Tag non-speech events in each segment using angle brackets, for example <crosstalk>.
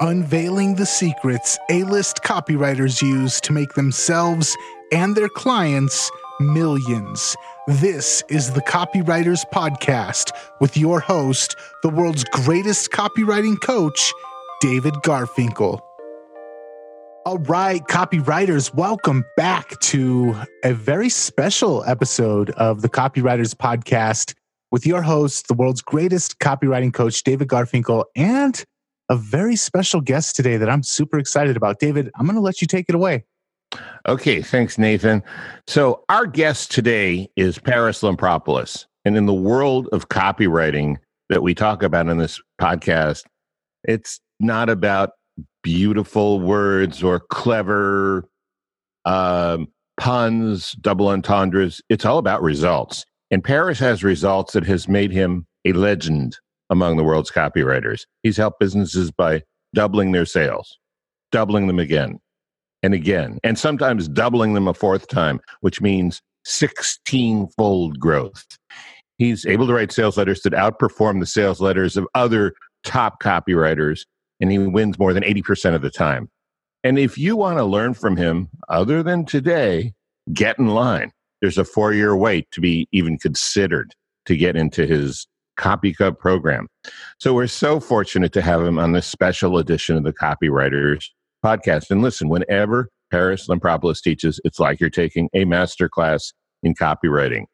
unveiling the secrets A list copywriters use to make themselves and their clients millions. This is the Copywriters Podcast with your host, the world's greatest copywriting coach, David Garfinkel. All right, copywriters, welcome back to a very special episode of the Copywriters Podcast with your host, the world's greatest copywriting coach, David Garfinkel, and a very special guest today that I'm super excited about. David, I'm going to let you take it away. Okay, thanks, Nathan. So, our guest today is Paris Lampropoulos. And in the world of copywriting that we talk about in this podcast, it's not about beautiful words or clever um, puns, double entendres. It's all about results. And Paris has results that has made him a legend among the world's copywriters. He's helped businesses by doubling their sales, doubling them again and again, and sometimes doubling them a fourth time, which means 16 fold growth. He's able to write sales letters that outperform the sales letters of other top copywriters, and he wins more than 80% of the time. And if you want to learn from him, other than today, get in line. There's a four year wait to be even considered to get into his Copy Cubs program. So we're so fortunate to have him on this special edition of the Copywriters podcast. And listen, whenever Paris Lampropoulos teaches, it's like you're taking a master class in copywriting.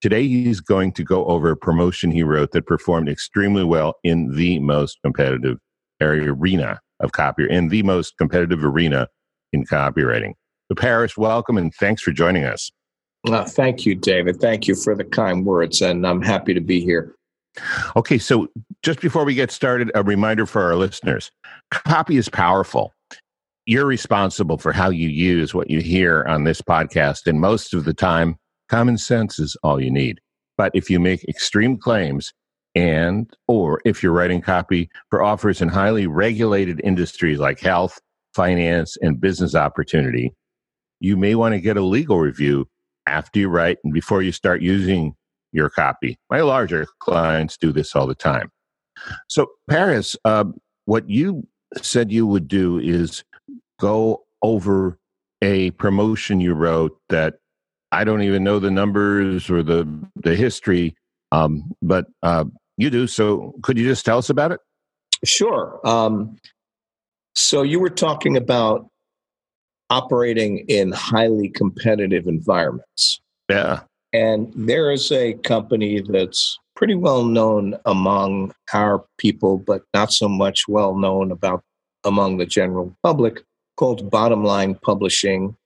Today, he's going to go over a promotion he wrote that performed extremely well in the most competitive arena of copy, in the most competitive arena in copywriting. So, Paris, welcome and thanks for joining us. Uh, thank you, David. Thank you for the kind words, and I'm happy to be here. Okay, so just before we get started, a reminder for our listeners copy is powerful. You're responsible for how you use what you hear on this podcast, and most of the time, common sense is all you need. But if you make extreme claims, and or if you're writing copy for offers in highly regulated industries like health, finance, and business opportunity, you may want to get a legal review after you write and before you start using your copy. My larger clients do this all the time. So, Paris, uh, what you said you would do is go over a promotion you wrote that I don't even know the numbers or the the history, um, but uh, you do. So, could you just tell us about it? Sure. Um, so, you were talking about operating in highly competitive environments. Yeah. And there is a company that's pretty well known among our people, but not so much well known about among the general public, called Bottom Line Publishing.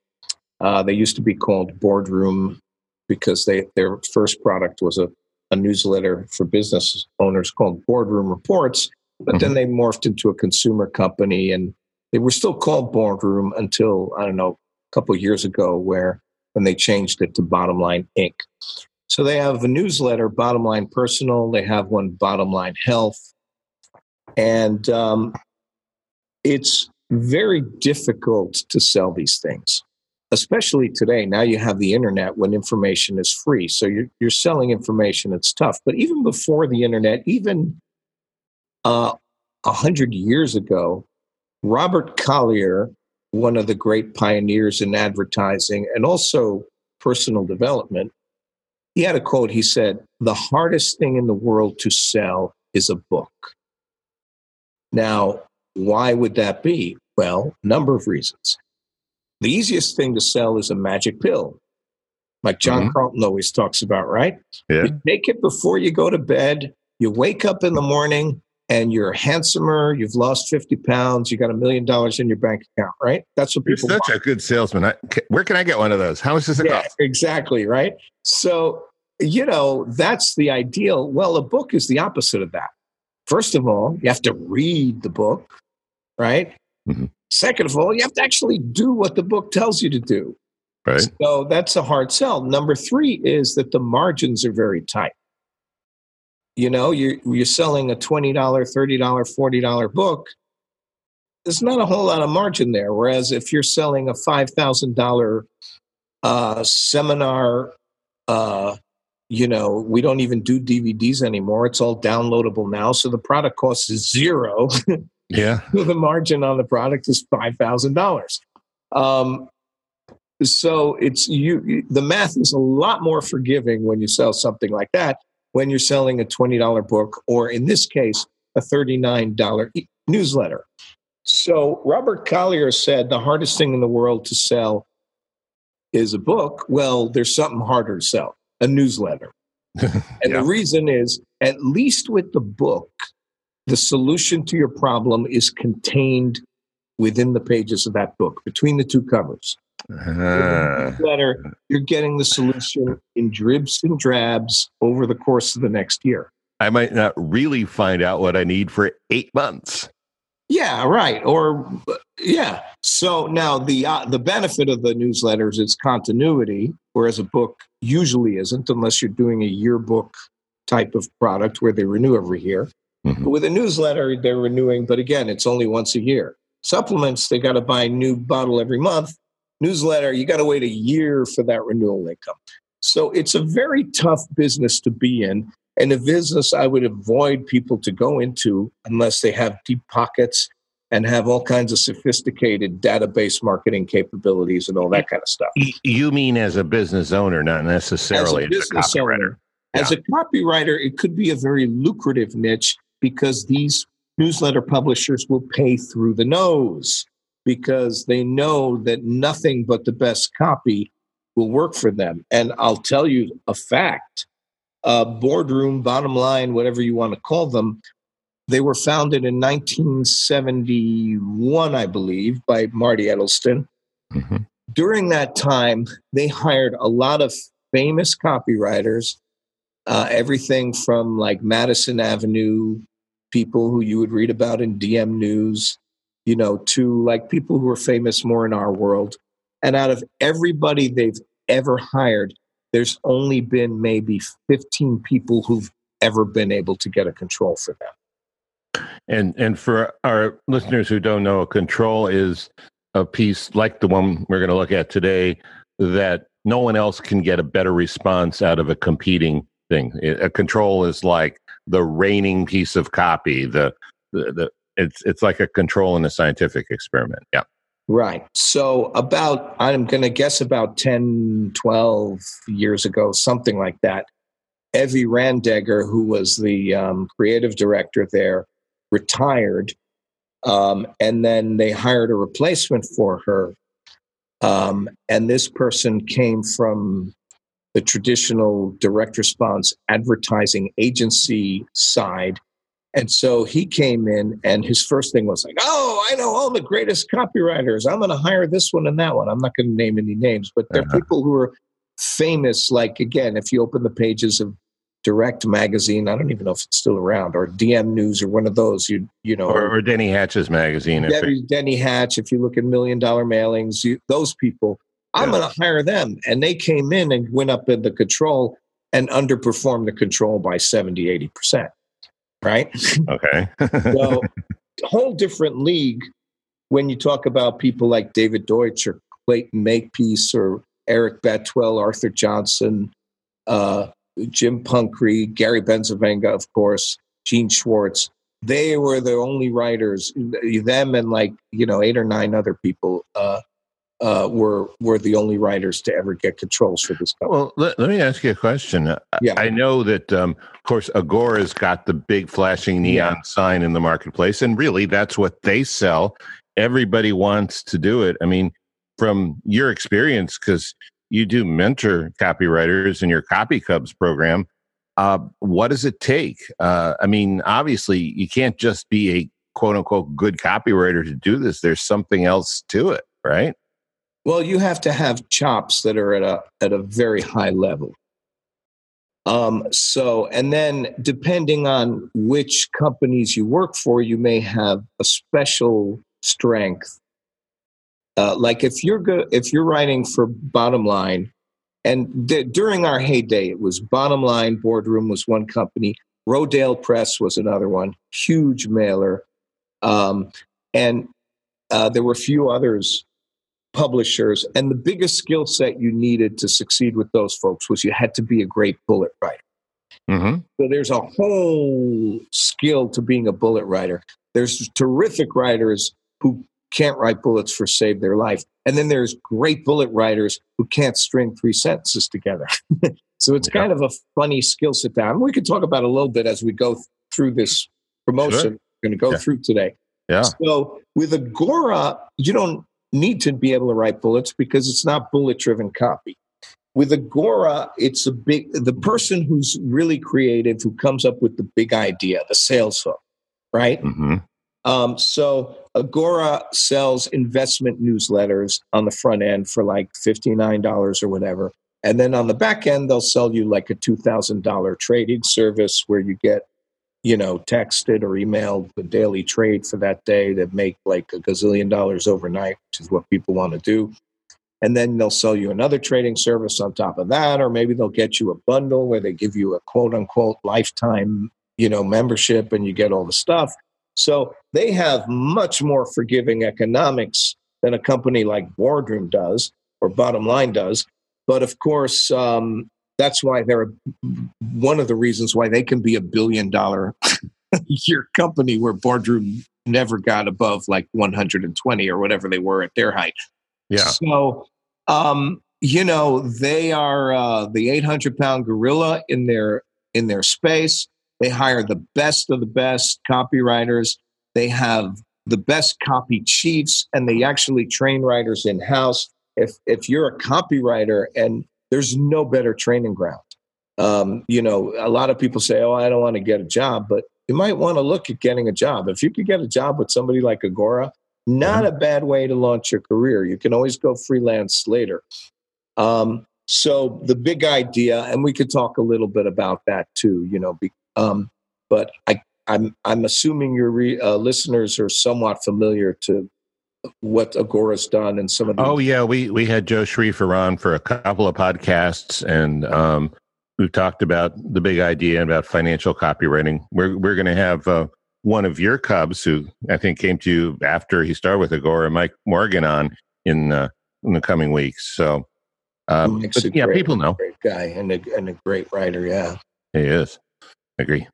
Uh, they used to be called Boardroom because they their first product was a, a newsletter for business owners called Boardroom Reports. But mm-hmm. then they morphed into a consumer company, and they were still called Boardroom until I don't know a couple years ago, where when they changed it to Bottom Line Inc. So they have a newsletter, Bottom Line Personal. They have one, Bottom Line Health. And um, it's very difficult to sell these things, especially today. Now you have the internet when information is free. So you're, you're selling information, it's tough. But even before the internet, even uh, a uh, hundred years ago, Robert Collier one of the great pioneers in advertising and also personal development. He had a quote. He said, The hardest thing in the world to sell is a book. Now, why would that be? Well, number of reasons. The easiest thing to sell is a magic pill, like John mm-hmm. Carlton always talks about, right? Yeah. You take it before you go to bed. You wake up in the morning, and you're handsomer, you've lost 50 pounds, you got a million dollars in your bank account, right? That's what people You're such want. a good salesman. I, where can I get one of those? How much does it yeah, cost? Exactly, right? So, you know, that's the ideal. Well, a book is the opposite of that. First of all, you have to read the book, right? Mm-hmm. Second of all, you have to actually do what the book tells you to do. Right. So that's a hard sell. Number three is that the margins are very tight you know you're you're selling a $20 $30 $40 book there's not a whole lot of margin there. Whereas if you're selling a $5000 uh, seminar uh, you know we don't even do dvds anymore. It's all downloadable now. So the product cost is zero. <laughs> Yeah. the margin on the product is $5,000. Um, so it's you, the math is a lot more forgiving when you sell something like that when you're selling a $20 book or in this case, a $39 e- newsletter. So Robert Collier said the hardest thing in the world to sell is a book. Well, there's something harder to sell, a newsletter. <laughs> and Yeah. the reason is at least with the book, the solution to your problem is contained within the pages of that book, between the two covers. Ah. Newsletter, <laughs> you're getting the solution in dribs and drabs over the course of the next year. I might not really find out what I need for eight months. Yeah, right. Or yeah. So now the uh, the benefit of the newsletters is continuity, whereas a book usually isn't, unless you're doing a yearbook type of product where they renew every year. Mhm. But with a newsletter, they're renewing, but again, it's only once a year. Supplements, they got to buy a new bottle every month. Newsletter, you got to wait a year for that renewal income. So it's a very tough business to be in, and a business I would avoid people to go into unless they have deep pockets and have all kinds of sophisticated database marketing capabilities and all that kind of stuff. You mean as a business owner, not necessarily as a, business copywriter. owner, as a copywriter, it could be a very lucrative niche because these newsletter publishers will pay through the nose because they know that nothing but the best copy will work for them. And I'll tell you a fact uh, boardroom, bottom line, whatever you want to call them, they were founded in 1971, I believe, by Marty Edelston Mhm. during that time, they hired a lot of famous copywriters, uh, everything from like Madison Avenue people who you would read about in DM News, you know, to like people who are famous more in our world. And out of everybody they've ever hired, there's only been maybe 15 people who've ever been able to get a control for them. And and for our listeners who don't know, a control is a piece like the one we're going to look at today that no one else can get a better response out of a competing thing. A control is like the reigning piece of copy. The the, the it's it's like a control in a scientific experiment. Yeah. Right. So, about, I'm going to guess about 10, 12 years ago, something like that, Evie Randegger, who was the um, creative director there, retired. Um, and then they hired a replacement for her. Um, and this person came from the traditional direct response advertising agency side. And so he came in, and his first thing was like, "Oh, I know all the greatest copywriters. I'm going to hire this one and that one. I'm not going to name any names, but they're Uh-huh. people who are famous. Like again, if you open the pages of Direct Magazine, I don't even know if it's still around, or DM News, or one of those. You you know, Or, or Denny Hatch's magazine. if Denny, Denny Hatch. If you look at Million Dollar Mailings, you, those people, I'm Yeah. going to hire them. And they came in and went up in the control and underperformed the control by 70, 80 percent. Right. okay. <laughs> well, whole different league when you talk about people like David Deutsch or Clayton Makepeace or Eric Betuel, Arthur Johnson, uh, Jim Punkre, Gary Bencivenga, of course, Gene Schwartz. They were the only writers. Them and like you know eight or nine other people uh, uh, were were the only writers to ever get controls for this company. Well, let, let me ask you a question. Yeah. I know that, um, of course, Agora's got the big flashing neon Yeah. sign in the marketplace, and really that's what they sell. Everybody wants to do it. I mean, from your experience, because you do mentor copywriters in your Copy Cubs program, uh, what does it take? Uh, I mean, obviously, you can't just be a quote unquote good copywriter to do this. There's something else to it, right? Well, you have to have chops that are at a at a very high level. Um, so, and then depending on which companies you work for, you may have a special strength. Uh, like if you're go- if you're writing for Bottom Line, and during our heyday, it was Bottom Line Boardroom was one company, Rodale Press was another one, huge mailer, um, and uh, there were a few others publishers and the biggest skill set you needed to succeed with those folks was you had to be a great bullet writer hmm So there's a whole skill to being a bullet writer. There's terrific writers who can't write bullets for save their life. And then there's great bullet writers who can't string three sentences together. <laughs> so it's Yeah. kind of a funny skill set down. We could talk about a little bit as we go through this promotion Sure. we're going to go Yeah. through today. Yeah. So with Agora, you don't need to be able to write bullets because it's not bullet driven copy. With Agora, it's a big, the person who's really creative, who comes up with the big idea, the sales hook, right? hmm Um, so Agora sells investment newsletters on the front end for like $59 or whatever. And then on the back end, they'll sell you like a $2,000 trading service where you get, you know, texted or emailed the daily trade for that day that make like a gazillion dollars overnight, which is what people want to do. And then they'll sell you another trading service on top of that, or maybe they'll get you a bundle where they give you a quote unquote lifetime, you know, membership and you get all the stuff. So they have much more forgiving economics than a company like Boardroom does or Bottom Line does. But of course, um, that's why they're one of the reasons why they can be a billion dollar <laughs> year company where Boardroom never got above like 120 or whatever they were at their height. Yeah. So, um, you know, they are uh, the 800 pound gorilla in their in their space. They hire the best of the best copywriters. They have the best copy chiefs, and they actually train writers in house. If if you're a copywriter, and there's no better training ground. Um, you know, a lot of people say, "Oh, I don't want to get a job," but you might want to look at getting a job. If you could get a job with somebody like Agora, not a bad way to launch your career. You can always go freelance later. Um, so the big idea, and we could talk a little bit about that too. You know, be, um, but I, I'm I'm assuming your re, uh, listeners are somewhat familiar to what Agora's done and some of the. Oh yeah, we we had Joe Schriefer on for a couple of podcasts, and um, we've talked about the big idea about financial copywriting. We're we're going to have uh, one of your cubs, who I think came to you after he started with Agora, Mike Morgan, on in uh, in the coming weeks. So, um, but yeah, great- people know great guy and a, and a great writer. Yeah. he is. I agree.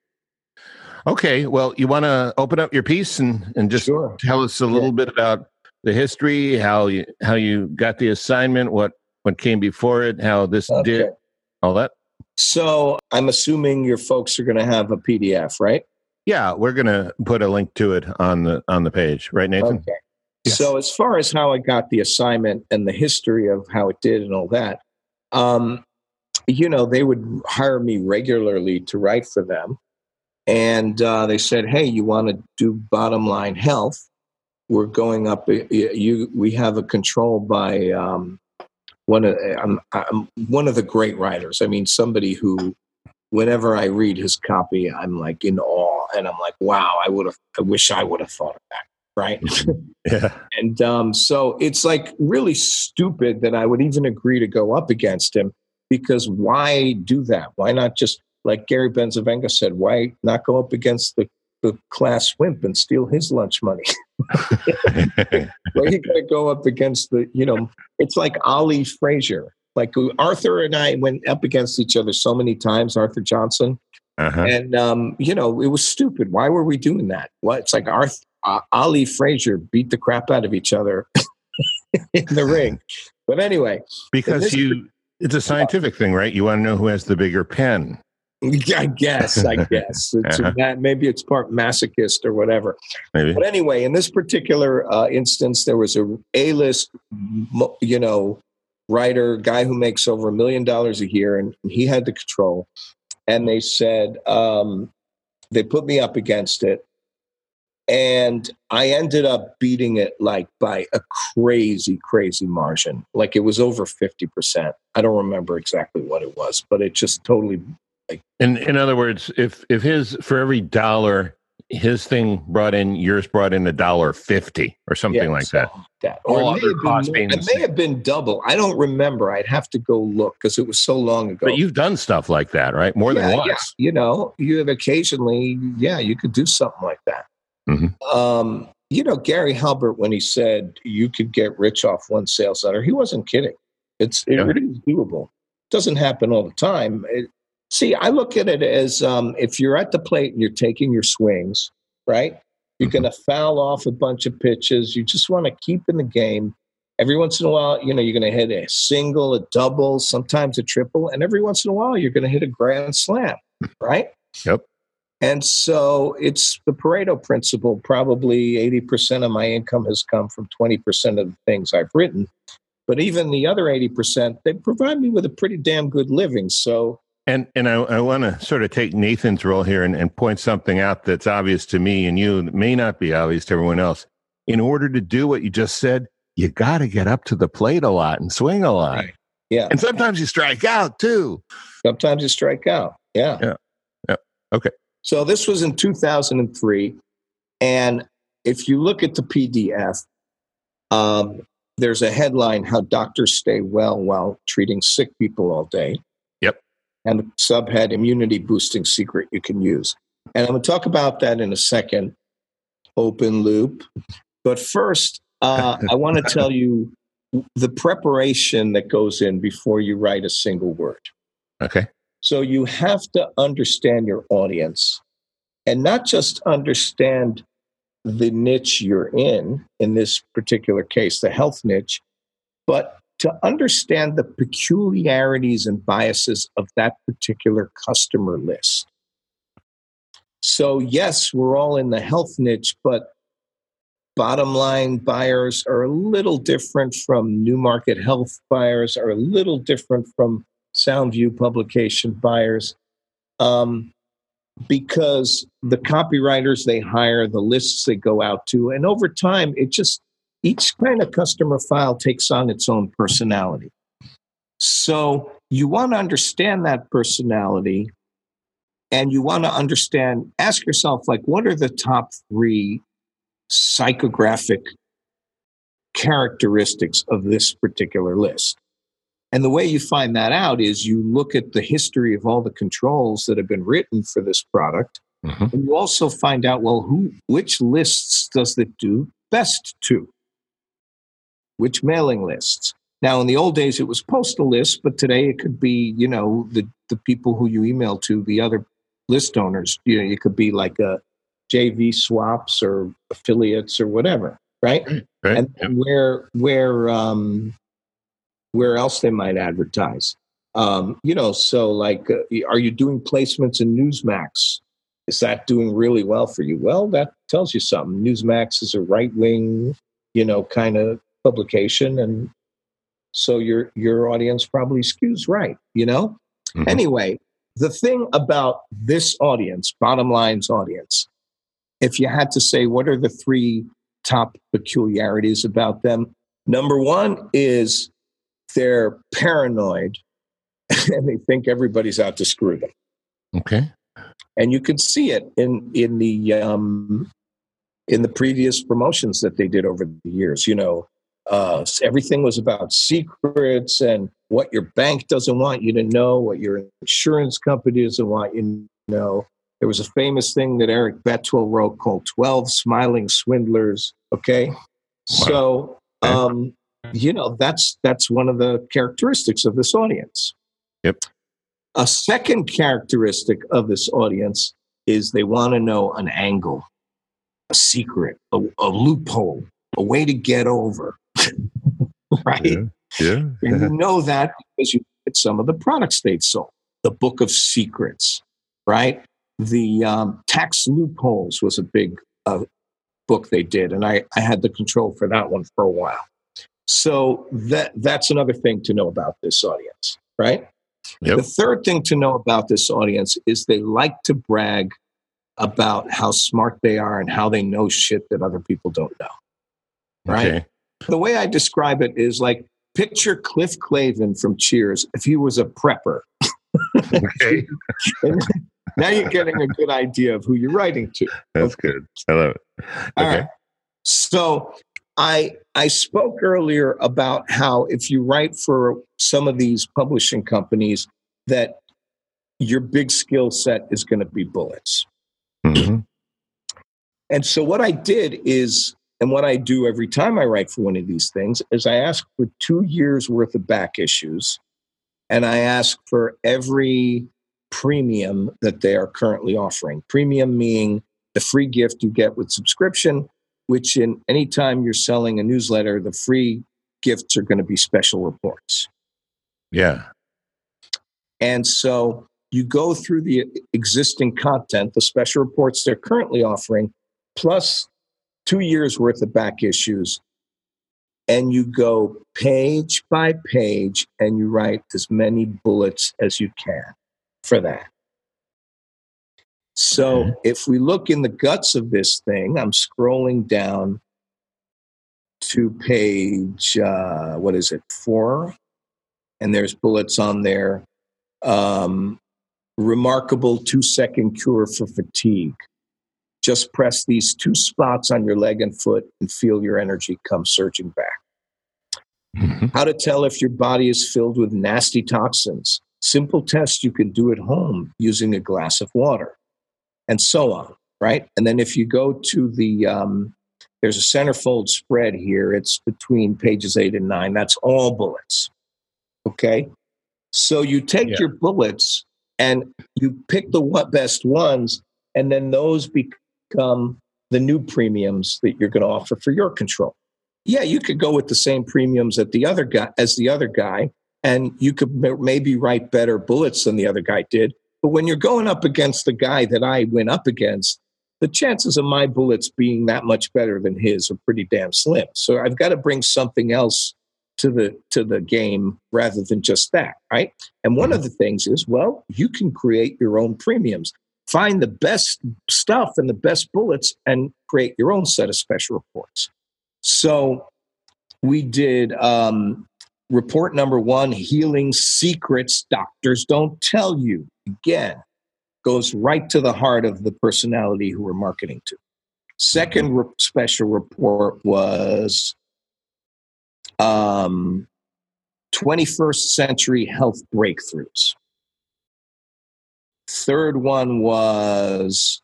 Okay, well, you want to open up your piece and and just Sure. tell us a little bit about the history, how you how you got the assignment, what what came before it, how this did all that. So I'm assuming your folks are going to have a PDF, right? Yeah, we're gonna put a link to it on the on the page, right, Nathan? Okay. Yes. So as far as how I got the assignment and the history of how it did and all that, um, you know, they would hire me regularly to write for them, and uh, they said, "Hey, you want to do bottom line health? We're going up. You, we have a control by um, one of I'm, I'm one of the great writers. I mean, somebody who." Whenever I read his copy, I'm like in awe, and I'm like, "Wow! I would have. I wish I would have thought of that." Right? <laughs> Yeah. And um, so it's like really stupid that I would even agree to go up against him because why do that? Why not just, like Gary Bencivenga said, why not go up against the, the class wimp and steal his lunch money? <laughs> <laughs> Why you got to go up against the, you know, it's like Ali Frazier. Like Arthur and I went up against each other so many times, Arthur Johnson. uh-huh. And um, you know, it was stupid. Why were we doing that? What? It's like Arth, uh, Ali Frazier beat the crap out of each other <laughs> in the ring. But anyway, Because this- you it's a scientific thing, right? You want to know who has the bigger pen. <laughs> I guess, I guess <laughs> it's Uh-huh. that maybe it's part masochist or whatever. Maybe. But anyway, in this particular uh, instance, there was a A-list, you know, writer guy who makes over a million dollars a year, and he had the control. And they said um, they put me up against it, and I ended up beating it like by a crazy, crazy margin. Like it was over fifty percent. I don't remember exactly what it was, but it just totally In in other words, if if his for every dollar his thing brought in, yours brought in a dollar fifty or something Yeah, like that. something like that. All Or it may, other have been, costs more- being it may have been double. I don't remember. I'd have to go look because it was so long ago. But you've done stuff like that, right? More yeah, than once. yeah. You know, you have occasionally, yeah, you could do something like that. Mhm. Um, you know, Gary Halbert, when he said you could get rich off one sales letter, he wasn't kidding. It's it Yeah. really is doable. doesn't happen all the time. It, See, I look at it as um, if you're at the plate and you're taking your swings, right? You're going to foul off a bunch of pitches. You just want to keep in the game. Every once in a while, you know, you're going to hit a single, a double, sometimes a triple, and every once in a while, you're going to hit a grand slam, <laughs> right? Yep. And so it's the Pareto principle. Probably 80% of my income has come from 20% of the things I've written. But even the other 80%, they provide me with a pretty damn good living. So And and I, I want to sort of take Nathan's role here and, and point something out that's obvious to me and you that may not be obvious to everyone else. In order to do what you just said, you got to get up to the plate a lot and swing a lot. Right. Yeah. And sometimes you strike out too. Sometimes you strike out. Yeah. Yeah. Yeah. Okay. So this was in 2003. And if you look at the PDF, um, there's a headline How Doctors Stay Well While Treating Sick People All Day. And the subhead Immunity Boosting Secret You Can Use. And I'm going to talk about that in a second, open loop. But first, uh, <laughs> I want to tell you the preparation that goes in before you write a single word. Okay. So you have to understand your audience and not just understand the niche you're in, in this particular case, the health niche, but to understand the peculiarities and biases of that particular customer list. So, yes, we're all in the health niche, but bottom line buyers are a little different from new market health buyers, are a little different from Soundview publication buyers. Um, because the copywriters they hire, the lists they go out to, and over time, it just each kind of customer file takes on its own personality. So you want to understand that personality, and you want to understand, ask yourself, like, what are the top three psychographic characteristics of this particular list? And the way you find that out is you look at the history of all the controls that have been written for this product. Mhm. And you also find out, well, who, which lists does it do best to? Which mailing lists? Now, in the old days, it was postal lists, but today it could be, you know, the, the people who you email to, the other list owners. You know, it could be like a JV swaps or affiliates or whatever, right? Right. and Yep. where where um where else they might advertise um you know so like uh, are you doing placements in newsmax is that doing really well for you well that tells you something newsmax is a right wing you know kind of publication and so your your audience probably skews right you know Mhm. anyway the thing about this audience bottom line's audience if you had to say what are the three top peculiarities about them. Number one is they're paranoid <laughs> and they think everybody's out to screw them. Okay. And you could see it in in the um, in the previous promotions that they did over the years. You know, uh, everything was about secrets and what your bank doesn't want you to know, what your insurance company doesn't want you to know. There was a famous thing that Eric Betuel wrote called 12 Smiling Swindlers. Okay. So, um, you know, that's, that's one of the characteristics of this audience. Yep. A second characteristic of this audience is they want to know an angle, a secret, a, a loophole, a way to get over. <laughs> right. Yeah. Yeah. And you know that because you look at some of the products they've sold. The Book of Secrets, right? The um, Tax Loopholes was a big uh, book they did, and I, I had the control for that one for a while. So that that's another thing to know about this audience, right? Yep. The third thing to know about this audience is they like to brag about how smart they are and how they know shit that other people don't know. Right? Okay. The way I describe it is like picture Cliff Clavin from Cheers if he was a prepper. Okay. <laughs> Now you're getting a good idea of who you're writing to. That's good. I love it. All Okay. right. So I I spoke earlier about how if you write for some of these publishing companies that your big skill set is going to be bullets. Mhm. And so what I did is and what I do every time I write for one of these things is I ask for 2 years worth of back issues and I ask for every premium that they are currently offering. Premium meaning the free gift you get with subscription, which in any time you're selling a newsletter, the free gifts are going to be special reports. Yeah. And so you go through the existing content, the special reports they're currently offering, plus two years worth of back issues, and you go page by page and you write as many bullets as you can for that. So mm-hmm. if we look in the guts of this thing, I'm scrolling down to page, uh, what is it, four? And there's bullets on there. Um, remarkable two second cure for fatigue. Just press these two spots on your leg and foot and feel your energy come surging back. Mm-hmm. How to tell if your body is filled with nasty toxins. Simple test you can do at home using a glass of water, and so on, right? And then if you go to the, um, there's a centerfold spread here. It's between pages eight and nine. That's all bullets. Okay. So you take yeah. your bullets and you pick the what best ones, and then those become Um, the new premiums that you're going to offer for your control yeah, you could go with the same premiums at the other guy as the other guy, and you could maybe write better bullets than the other guy did. But when you're going up against the guy that I went up against, the chances of my bullets being that much better than his are pretty damn slim. So I've got to bring something else to the to the game rather than just that, right? And one mm-hmm. of the things is, well, you can create your own premiums. Find the best stuff and the best bullets and create your own set of special reports. So we did um, report number one healing secrets doctors don't tell you. Again, goes right to the heart of the personality who we're marketing to. Second re- special report was um, 21st century health breakthroughs. Third one was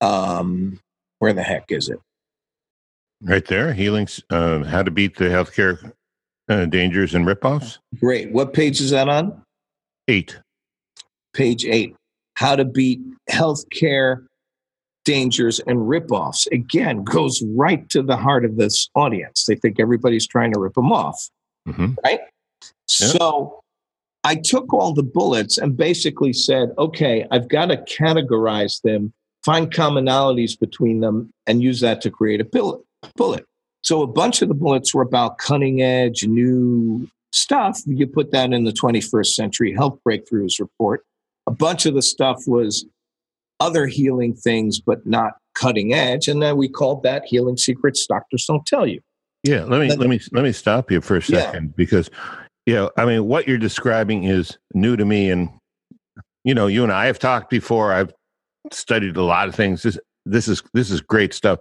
um, where the heck is it? Right there, healing. Uh, how to beat the healthcare uh, dangers and ripoffs. Great. What page is that on? Eight. Page eight. How to beat healthcare dangers and ripoffs. Again, goes right to the heart of this audience. They think everybody's trying to rip them off, mm-hmm. right? Yeah. So I took all the bullets and basically said, okay, I've got to categorize them, find commonalities between them, and use that to create a bullet bullet. So a bunch of the bullets were about cutting edge, new stuff. You put that in the 21st Century Health Breakthroughs report. A bunch of the stuff was other healing things, but not cutting edge. And then we called that healing secrets doctors don't tell you. Yeah, let me let me let me stop you for a second yeah. because know, I mean, what you're describing is new to me, and you know, you and I have talked before. I've studied a lot of things. This this is this is great stuff.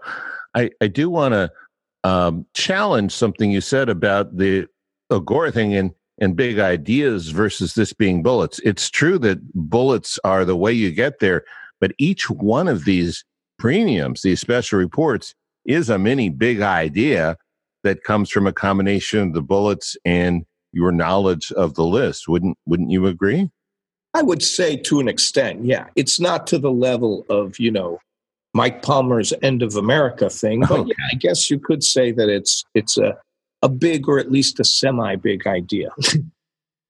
I, I do want to um, challenge something you said about the Agora thing and, and big ideas versus this being bullets. It's true that bullets are the way you get there, but each one of these premiums, these special reports, is a mini big idea that comes from a combination of the bullets and your knowledge of the list. Wouldn't wouldn't you agree? I would say to an extent, yeah. It's not to the level of, you know, Mike Palmer's End of America thing. But okay. yeah, I guess you could say that it's it's a a big or at least a semi big idea.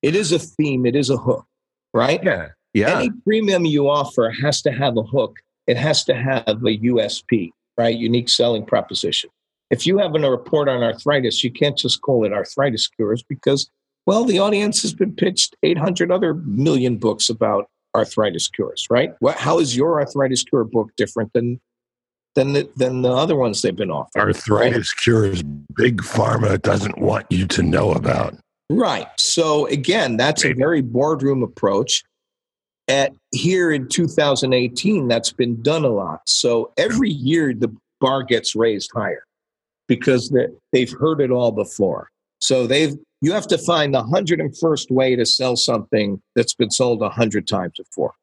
it is a theme. It is a hook, right? Yeah. Yeah. Any premium you offer has to have a hook. It has to have a USP, right? Unique selling proposition. If you have a report on arthritis, you can't just call it arthritis cures because, well, the audience has been pitched 800 other million books about arthritis cures, right? What, how is your arthritis cure book different than than the, than the other ones they've been offering? Arthritis right? cures big pharma doesn't want you to know about. Right. So again, that's a very boardroom approach. At here in 2018, that's been done a lot. So every year the bar gets raised higher because they've heard it all before. So they've you have to find the 101st way to sell something that's been sold 100 times before.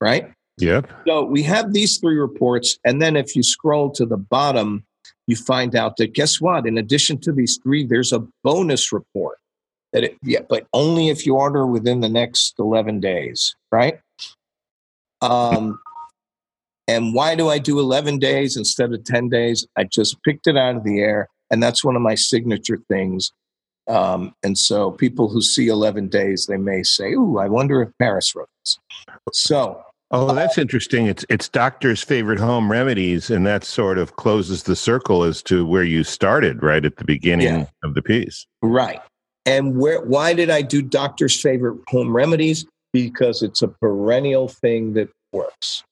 Right? Yep. So we have these three reports. And then if you scroll to the bottom, you find out that guess what? In addition to these three, there's a bonus report. That it, yeah, but only if you order within the next 11 days, right? Um, and why do I do 11 days instead of 10 days? I just picked it out of the air. And that's one of my signature things. Um, and so people who see 11 days, they may say, Ooh, I wonder if Paris wrote this. So. Oh, that's interesting. It's it's doctor's favorite home remedies, and that sort of closes the circle as to where you started right at the beginning yeah. of the piece. Right. And where why did I do doctor's favorite home remedies? Because it's a perennial thing that works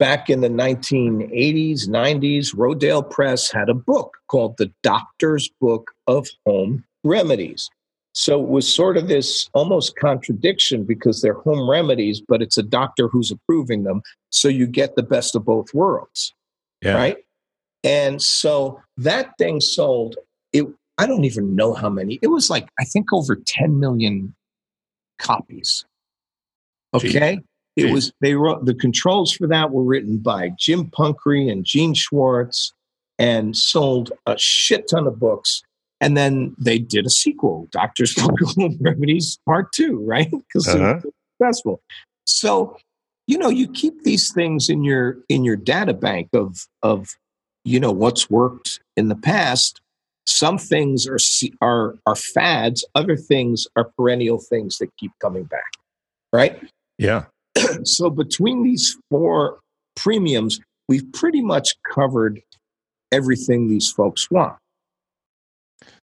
back in the 1980s, 90s, Rodale Press had a book called The Doctor's Book of Home Remedies. So it was sort of this almost contradiction because they're home remedies, but it's a doctor who's approving them. So you get the best of both worlds. Yeah. Right. And so that thing sold it. I don't even know how many. It was like, I think over 10 million copies. Okay. Jeez. It was they wrote the controls for that were written by Jim Punkre and Gene Schwartz and sold a shit ton of books. And then they did a sequel, Doctor's <laughs> Remedies Part Two, right? Because uh-huh. successful. So, you know, you keep these things in your in your data bank of of you know what's worked in the past. Some things are are are fads. Other things are perennial things that keep coming back. Right? Yeah. <coughs> so between these four premiums, we've pretty much covered everything these folks want.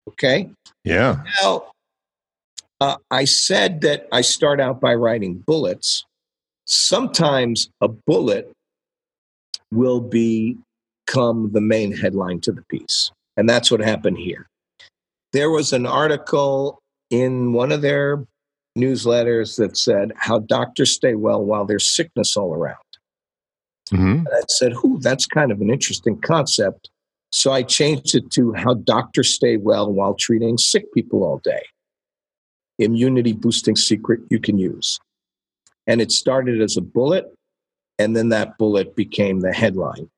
Okay. Yeah. Now, uh, I said that I start out by writing bullets. Sometimes a bullet will become the main headline to the piece. And that's what happened here. There was an article in one of their newsletters that said how doctors stay well while there's sickness all around. Mm-hmm. I said, "Who? That's kind of an interesting concept." So I changed it to how doctors stay well while treating sick people all day. Immunity boosting secret you can use. And it started as a bullet, and then that bullet became the headline.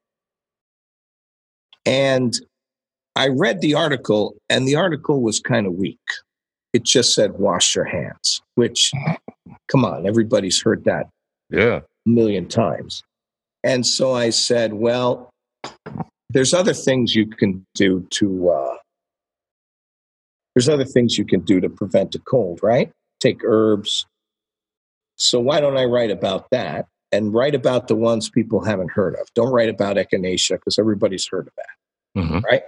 And I read the article, and the article was kind of weak it just said wash your hands, which, come on, everybody's heard that yeah. a million times. And so I said, well, there's other things you can do to, uh, there's other things you can do to prevent a cold, right? Take herbs. So why don't I write about that and write about the ones people haven't heard of? Don't write about echinacea because everybody's heard of that, mm-hmm. right?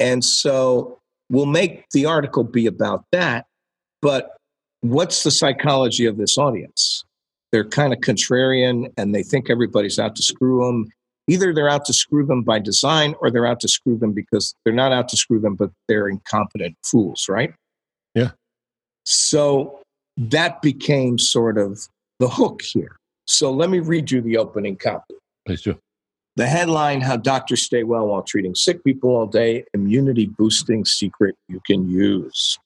And so we'll make the article be about that. But what's the psychology of this audience? They're kind of contrarian and they think everybody's out to screw them. Either they're out to screw them by design or they're out to screw them because they're not out to screw them, but they're incompetent fools, right? Yeah. So that became sort of the hook here. So let me read you the opening copy. Please do. The headline How Doctors Stay Well While Treating Sick People All Day Immunity Boosting Secret You Can Use.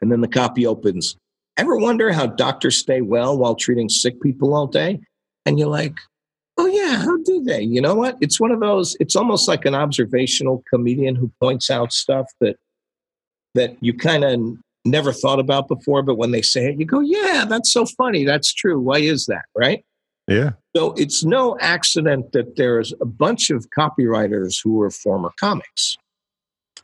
And then the copy opens Ever wonder how doctors stay well while treating sick people all day? And you're like, oh, yeah, how do they? You know what? It's one of those, it's almost like an observational comedian who points out stuff that that you kind of never thought about before, but when they say it, you go, yeah, that's so funny. That's true. Why is that? Right. Yeah. So it's no accident that there's a bunch of copywriters who are former comics,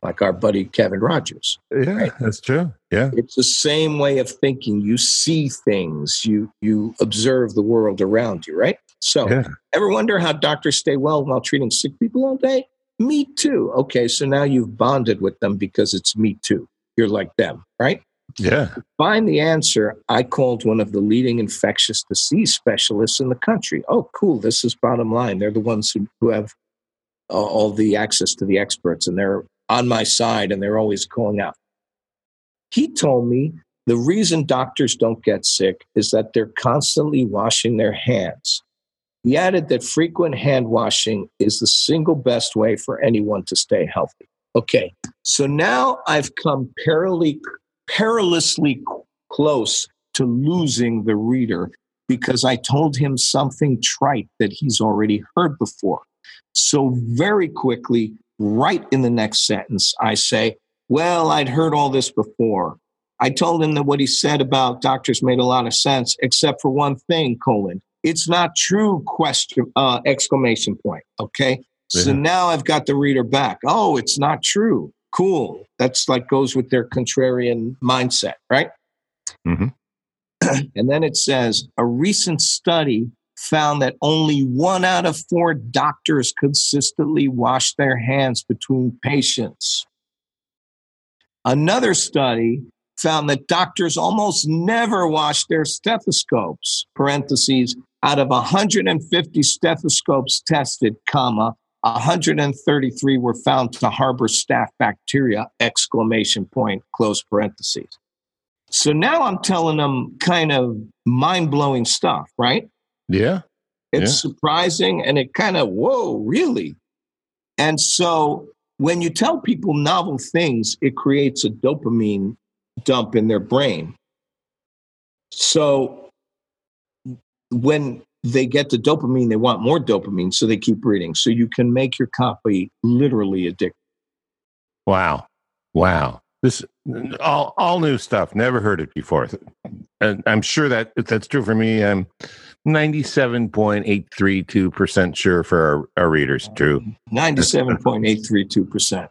like our buddy Kevin Rogers. Yeah, right? that's true. Yeah. It's the same way of thinking. You see things, you you observe the world around you, right? So yeah. ever wonder how doctors stay well while treating sick people all day? Me too. Okay, so now you've bonded with them because it's me too. You're like them, right? Yeah. To find the answer, I called one of the leading infectious disease specialists in the country. Oh, cool. This is bottom line. They're the ones who, who have uh, all the access to the experts, and they're on my side, and they're always calling out. He told me the reason doctors don't get sick is that they're constantly washing their hands. He added that frequent hand washing is the single best way for anyone to stay healthy. Okay, so now I've come perilously perilously close to losing the reader because I told him something trite that he's already heard before. So, very quickly, right in the next sentence, I say, Well, I'd heard all this before. I told him that what he said about doctors made a lot of sense, except for one thing, colon. It's not true, question, uh, exclamation point. Okay. So now I've got the reader back. Oh, it's not true. Cool. That's like goes with their contrarian mindset, right? Mhm. <clears throat> and then it says a recent study found that only one out of four doctors consistently wash their hands between patients. Another study found that doctors almost never wash their stethoscopes. Parentheses out of 150 stethoscopes tested, comma 133 were found to harbor staph bacteria! Exclamation point. Close parentheses. So now I'm telling them kind of mind blowing stuff, right? Yeah. It's surprising and it kind of, whoa, really? And so when you tell people novel things, it creates a dopamine dump in their brain. So when they get the dopamine, they want more dopamine, so they keep reading. So you can make your copy literally addictive. Wow. Wow. This all all new stuff. Never heard it before. And I'm sure that if that's true for me. I'm 97.832% sure for our, our readers. True. 97.832%.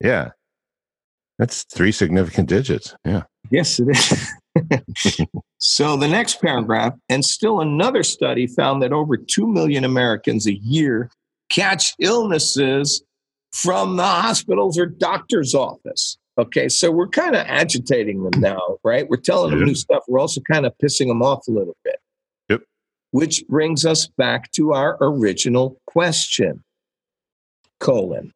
Yeah. That's three significant digits. Yeah. Yes, it is. <laughs> <laughs> so the next paragraph, and still another study found that over 2 million Americans a year catch illnesses from the hospitals or doctor's office. Okay, so we're kind of agitating them now, right? We're telling them new stuff. We're also kind of pissing them off a little bit. Yep. Which brings us back to our original question colon.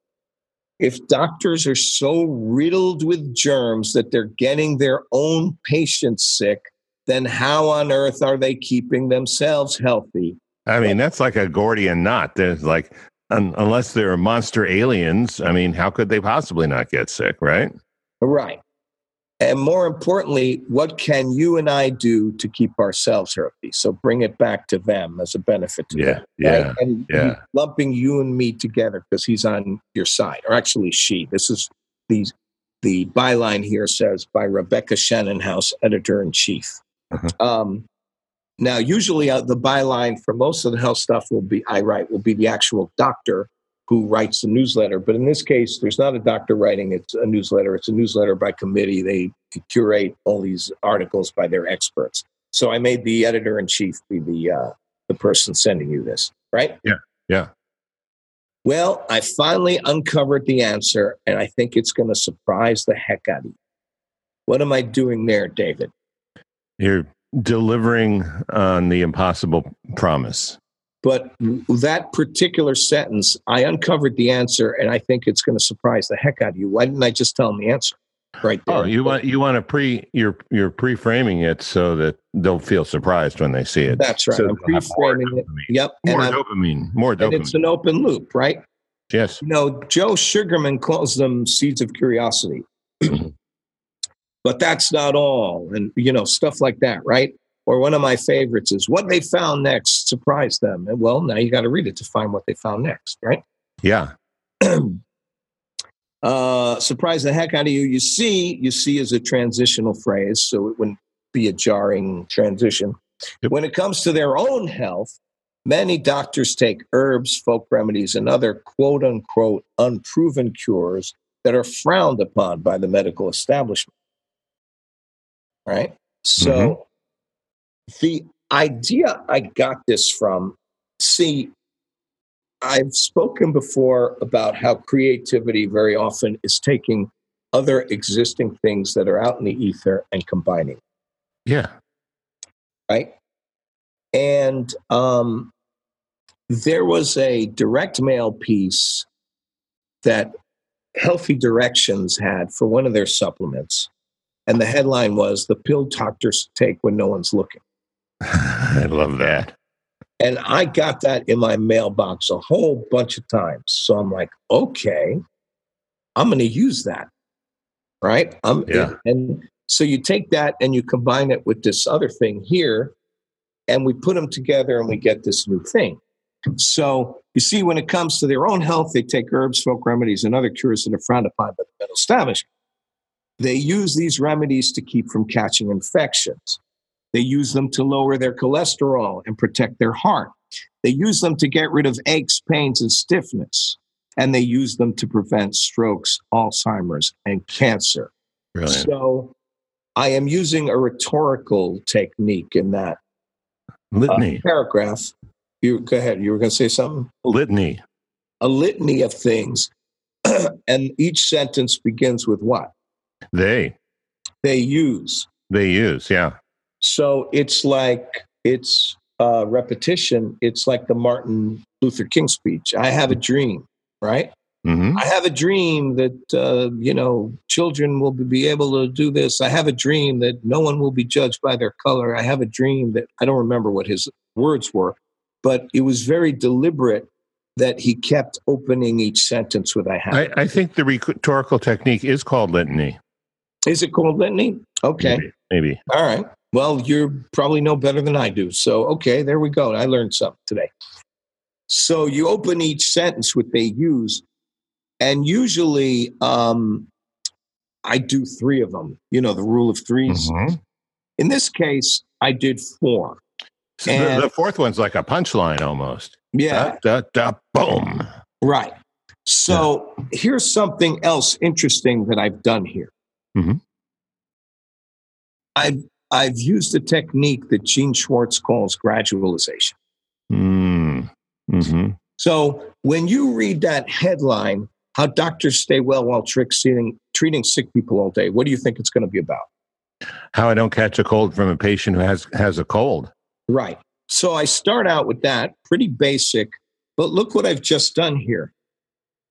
If doctors are so riddled with germs that they're getting their own patients sick, then how on earth are they keeping themselves healthy? I mean, that's like a Gordian knot. There's like, un- unless they're monster aliens, I mean, how could they possibly not get sick, right? Right. And more importantly, what can you and I do to keep ourselves healthy? So bring it back to them as a benefit to Yeah. them. Yeah. right? And yeah. lumping you and me together because he's on your side, or actually she. This is the the byline here says by Rebecca Shannonhouse, editor in chief. Uh-huh. Um, now, usually uh, the byline for most of the health stuff will be I write will be the actual doctor who writes the newsletter. But in this case, there's not a doctor writing; it's a newsletter. It's a newsletter by committee. They curate all these articles by their experts. So I made the editor in chief be the uh, the person sending you this, right? Yeah. Yeah. Well, I finally uncovered the answer, and I think it's going to surprise the heck out of you. What am I doing there, David? You're delivering on the impossible promise. But that particular sentence, I uncovered the answer, and I think it's going to surprise the heck out of you. Why didn't I just tell them the answer right there? Oh, you want you want to pre you're you're pre-framing it so that they'll feel surprised when they see it. That's right. So I'm more pre-framing it. dopamine. Yep. More and, dopamine. More and dopamine. it's an open loop, right? yes. You know, Joe Sugarman calls them seeds of curiosity. Mm-hmm. but that's not all. And, you know, stuff like that, right? Or one of my favorites is what they found next surprised them. And well, now you got to read it to find what they found next, right? Yeah. <clears throat> uh, surprise the heck out of you. You see, you see is a transitional phrase, so it wouldn't be a jarring transition. Yep. When it comes to their own health, many doctors take herbs, folk remedies, and other quote unquote unproven cures that are frowned upon by the medical establishment. Right? So the idea I got this from, see, I've spoken before about how creativity very often is taking other existing things that are out in the ether and combining, Yeah. right? And um, there was a direct mail piece that Healthy Directions had for one of their supplements. And the headline was The Pill Doctors Take When No One's Looking. <laughs> I love that. And I got that in my mailbox a whole bunch of times. So I'm like, okay, I'm going to use that. Right? I'm, Yeah. And so you take that and you combine it with this other thing here, and we put them together and we get this new thing. So you see, when it comes to their own health, they take herbs, folk remedies, and other cures that are frowned upon by the medical establishment. They use these remedies to keep from catching infections. They use them to lower their cholesterol and protect their heart. They use them to get rid of aches, pains, and stiffness. And they use them to prevent strokes, Alzheimer's, and cancer. Brilliant. So I am using a rhetorical technique in that uh, Litany. paragraph. You go ahead. You were going to say something? Litany. A litany of things. <clears throat> and each sentence begins with what? They. They use. They use. Yeah. So it's like it's uh, repetition. It's like the Martin Luther King speech. I have a dream, right? hmm I have a dream that uh, you know children will be able to do this. I have a dream that no one will be judged by their color. I have a dream that I don't remember what his words were, but it was very deliberate that he kept opening each sentence with "I have." I, I think the rhetorical technique is called litany. Is it called litany? Okay, Maybe. Maybe. all right. Well, you probably know better than I do. So, okay, there we go. I learned something today. So you open each sentence with "they use," and usually um, I do three of them. You know, the rule of 3s Mhm. In this case, I did four. So the, And- the fourth one's like a punchline almost. Yeah, Da, da, da, boom. right. So here's something else interesting that I've done here. Mhm. I've I've used a technique that Gene Schwartz calls gradualization. Mm. hmm So when you read that headline, "How Doctors Stay Well While Trick treating, treating Sick People All Day," what do you think it's going to be about? How I don't catch a cold from a patient who has has a cold. Right. So I start out with that, pretty basic, but look what I've just done here.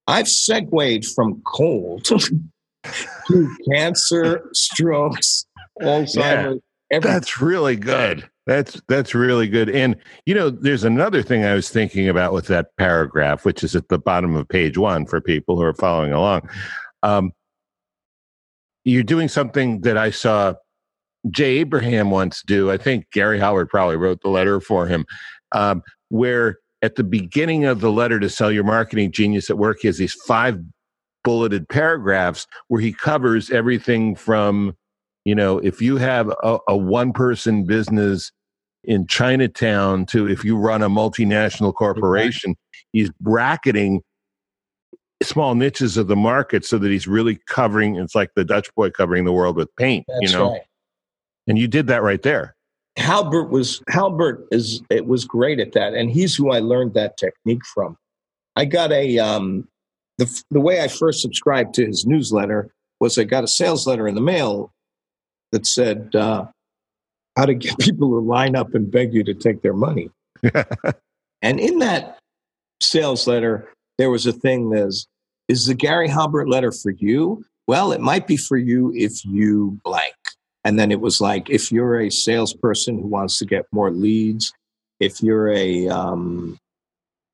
I've segued from cold <laughs> to cancer, strokes, Alzheimer's, everything. That's really good. That's that's really good. And you know, there's another thing I was thinking about with that paragraph, which is at the bottom of page one for people who are following along. Um, you're doing something that I saw Jay Abraham once do. I think Gary Halbert probably wrote the letter for him, um, where at the beginning of the letter to sell your marketing genius at work, he has these five bulleted paragraphs where he covers everything from, you know, if you have a, a one person business in Chinatown to if you run a multinational corporation, he's bracketing small niches of the market so that he's really covering it's like the Dutch boy covering the world with paint, That's you know. right. And you did that right there. Halbert was Halbert is it was great at that, and he's who I learned that technique from. I got a um, the the way I first subscribed to his newsletter was I got a sales letter in the mail that said uh, how to get <laughs> people to line up and beg you to take their money. <laughs> And in that sales letter, there was a thing that's is the Gary Halbert letter for you? Well, it might be for you if you blank. And then it was like, if you're a salesperson who wants to get more leads, if you're a um,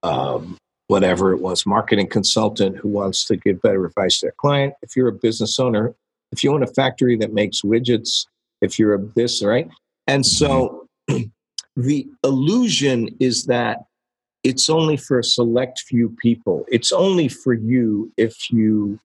um, whatever it was, marketing consultant who wants to give better advice to their client, if you're a business owner, if you own a factory that makes widgets, if you're a this, right? And so mm-hmm. <clears throat> the illusion is that it's only for a select few people. It's only for you if you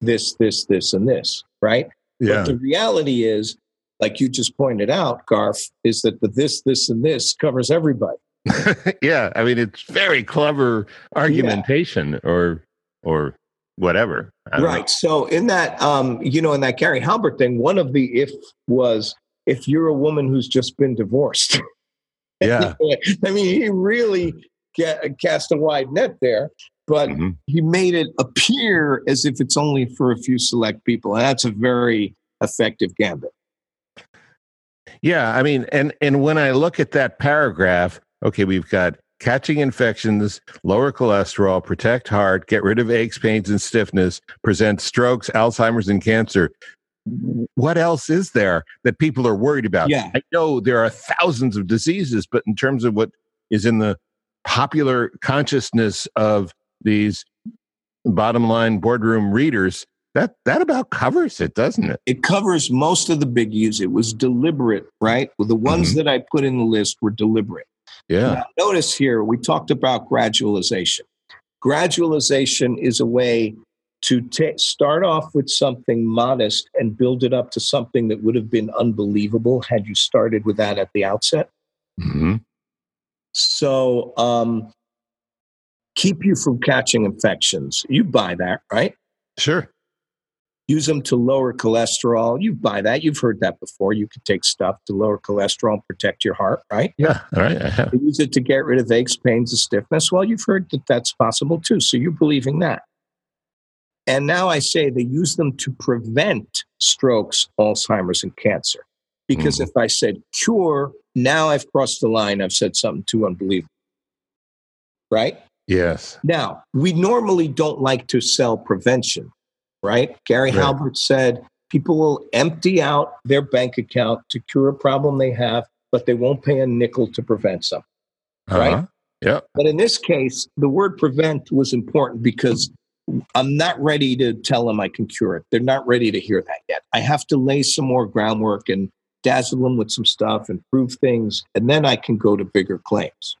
this, this, this, and this, right? But the reality is, like you just pointed out, Garth, is that the this, this, and this covers everybody. <laughs> yeah. I mean, it's very clever argumentation or or whatever. Don't know. Right. So in that, um, you know, in that Gary Halbert thing, one of the if was if you're a woman who's just been divorced. <laughs> Yeah. I mean, he really ca- cast a wide net there, but Mhm. he made it appear as if it's only for a few select people. And that's a very effective gambit. Yeah, I mean, and and when I look at that paragraph, okay, we've got catching infections, lower cholesterol, protect heart, get rid of aches, pains, and stiffness, prevent strokes, Alzheimer's, and cancer. What else is there that people are worried about? Yeah. I know there are thousands of diseases, but in terms of what is in the popular consciousness of these bottom line boardroom readers, that that about covers it, doesn't it? It covers most of the biggies. It was deliberate, right? Well, the ones mm-hmm. that I put in the list were deliberate. Yeah. Now, notice here, we talked about gradualization. Gradualization is a way to ta- start off with something modest and build it up to something that would have been unbelievable had you started with that at the outset. hmm So, um, keep you from catching infections. You buy that, right? Sure. Use them to lower cholesterol. You buy that. You've heard that before. You can take stuff to lower cholesterol and protect your heart, right? Yeah. All right. I have. They use it to get rid of aches, pains, and stiffness. Well, you've heard that that's possible too. So you're believing that. And now I say they use them to prevent strokes, Alzheimer's, and cancer. Because Mhm. if I said cure, now I've crossed the line. I've said something too unbelievable. Right? Yes. Now, we normally don't like to sell prevention, right? Gary Right. Halbert said people will empty out their bank account to cure a problem they have, but they won't pay a nickel to prevent something. Right. Uh-huh. Yep. But in this case, the word prevent was important because I'm not ready to tell them I can cure it. They're not ready to hear that yet. I have to lay some more groundwork and dazzle them with some stuff and prove things, and then I can go to bigger claims.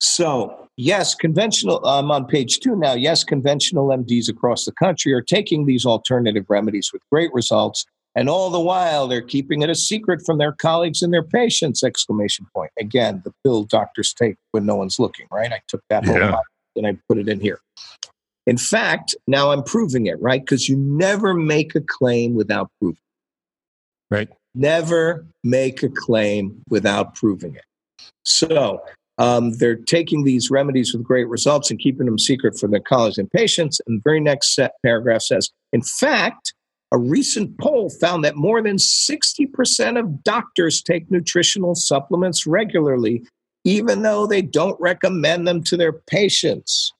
So, yes, conventional, I'm on page two now. Yes, conventional MDs across the country are taking these alternative remedies with great results. And all the while, they're keeping it a secret from their colleagues and their patients! Exclamation point. Again, the pill doctors take when no one's looking, right? I took that whole Yeah. and I put it in here. In fact, now I'm proving it, right? Because you never make a claim without proof. Right. Never make a claim without proving it. So um, they're taking these remedies with great results and keeping them secret from their colleagues and patients. And the very next set paragraph says, in fact, a recent poll found that more than 60% of doctors take nutritional supplements regularly, even though they don't recommend them to their patients.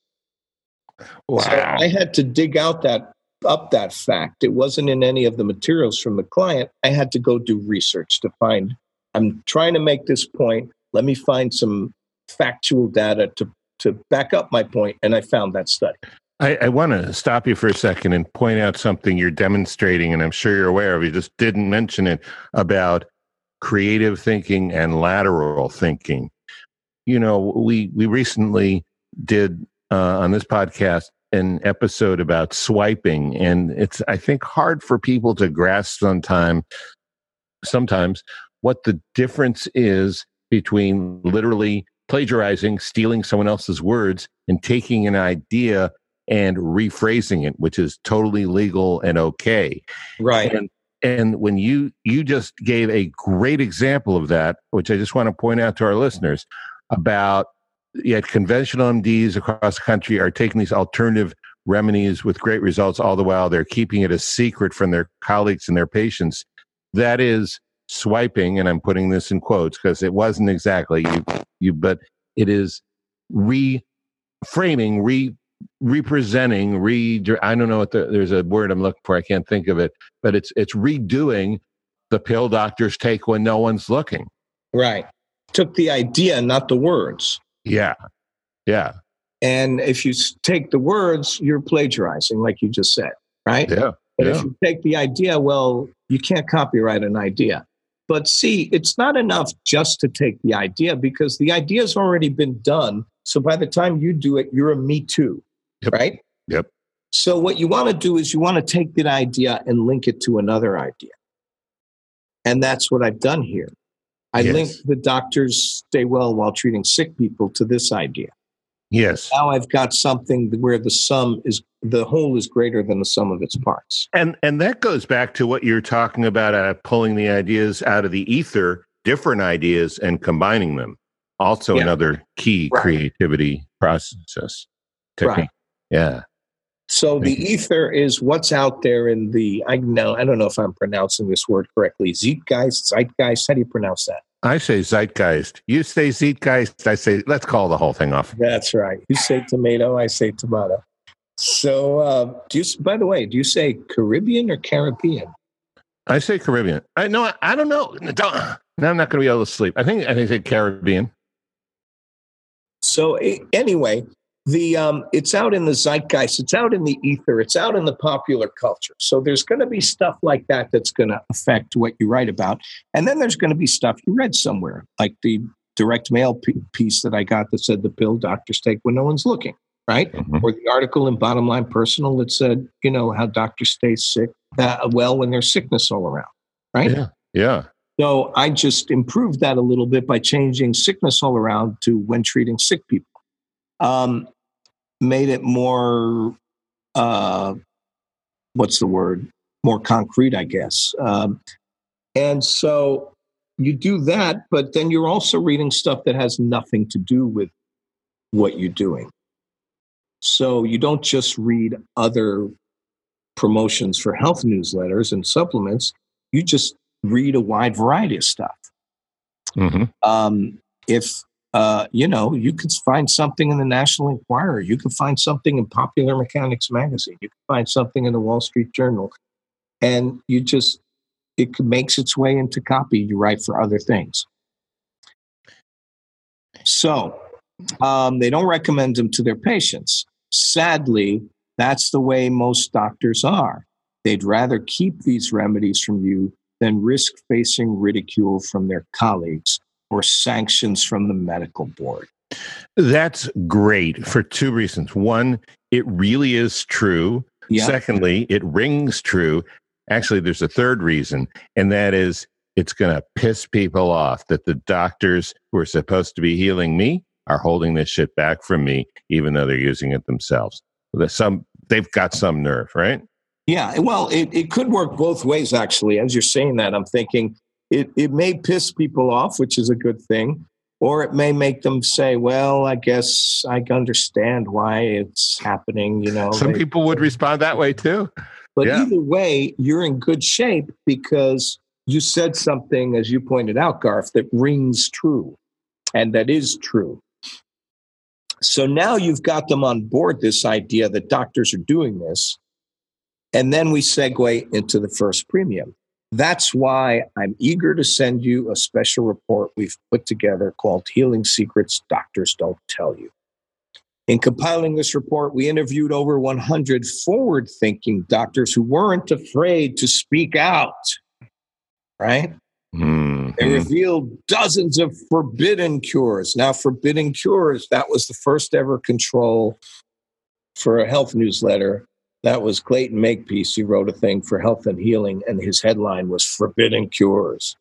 Wow. So I had to dig out that up that fact. It wasn't in any of the materials from the client. I had to go do research to find. I'm trying to make this point. Let me find some factual data to to back up my point, and I found that study. I, I want to stop you for a second and point out something you're demonstrating, and I'm sure you're aware of. You just didn't mention it about creative thinking and lateral thinking. You know, we we recently did uh, on this podcast an episode about swiping, and it's I think hard for people to grasp sometime sometimes what the difference is between literally plagiarizing, stealing someone else's words, and taking an idea and rephrasing it, which is totally legal and okay. Right. And and when you you just gave a great example of that, which I just want to point out to our listeners about yet conventional MDs across the country are taking these alternative remedies with great results all the while they're keeping it a secret from their colleagues and their patients. That is swiping, and I'm putting this in quotes because it wasn't exactly you, you, but it is reframing, re representing, re I don't know what the, there's a word I'm looking for, I can't think of it, but it's it's redoing the pill doctors take when no one's looking. Right. Took the idea, not the words. Yeah. Yeah. And if you take the words, you're plagiarizing, like you just said, right? Yeah. But Yeah. if you take the idea, well, you can't copyright an idea. But see, it's not enough just to take the idea because the idea has already been done. So by the time you do it, you're a me too, Yep. right? Yep. So what you want to do is you want to take that idea and link it to another idea. And that's what I've done here. I Yes. linked the doctors stay well while treating sick people to this idea. Yes. Now I've got something where the sum is the whole is greater than the sum of its parts. And and that goes back to what you're talking about uh, pulling the ideas out of the ether, different ideas and combining them. Also Yeah. another key Right. creativity process technique. Right. Yeah. So the ether is what's out there in the I know I don't know if I'm pronouncing this word correctly. Zeitgeist, zeitgeist. How do you pronounce that? I say zeitgeist. You say zeitgeist. I say let's call the whole thing off. That's right. You say tomato, I say tomato. So uh, do you? By the way, do you say Caribbean or Caribbean? I say Caribbean. I no, I, I don't know. Don't, now I'm not going to be able to sleep. I think I think I say Caribbean. So anyway, the um, it's out in the zeitgeist, it's out in the ether, it's out in the popular culture. So there's going to be stuff like that that's going to affect what you write about, and then there's going to be stuff you read somewhere, like the direct mail p- piece that I got that said the pill doctors take when no one's looking. right? Mm-hmm. Or the article in Bottom Line Personal that said, you know, how doctors stay sick uh, well when there's sickness all around, right? Yeah. Yeah. So I just improved that a little bit by changing sickness all around to when treating sick people. Um, made it more, uh, what's the word? More concrete, I guess. Um, and so you do that, but then you're also reading stuff that has nothing to do with what you're doing. So you don't just read other promotions for health newsletters and supplements. You just read a wide variety of stuff. Mm-hmm. Um, if uh, you know, you could find something in the National Enquirer. You could find something in Popular Mechanics magazine. You could find something in the Wall Street Journal, and you just it makes its way into copy. You write for other things. So um, they don't recommend them to their patients. Sadly, that's the way most doctors are. They'd rather keep these remedies from you than risk facing ridicule from their colleagues or sanctions from the medical board. That's great for two reasons. One, it really is true. Yeah. Secondly, it rings true. Actually, there's a third reason, and that is it's going to piss people off that the doctors who are supposed to be healing me are holding this shit back from me, even though they're using it themselves. Some they've got some nerve, right? Yeah, well, it, it could work both ways, actually. As you're saying that, I'm thinking it, it may piss people off, which is a good thing, or it may make them say, well, I guess I understand why it's happening. You know, some they, people would respond that way too. But yeah. either way, you're in good shape because you said something, as you pointed out, Garth, that rings true and that is true. So now you've got them on board this idea that doctors are doing this. And then we segue into the first premium. That's why I'm eager to send you a special report we've put together called Healing Secrets Doctors Don't Tell You. In compiling this report, we interviewed over 100 forward thinking doctors who weren't afraid to speak out, right? Mm-hmm. They revealed dozens of forbidden cures. Now, forbidden cures, that was the first ever control for a health newsletter that was Clayton Makepeace. He wrote a thing for Health and Healing, and his headline was Forbidden Cures.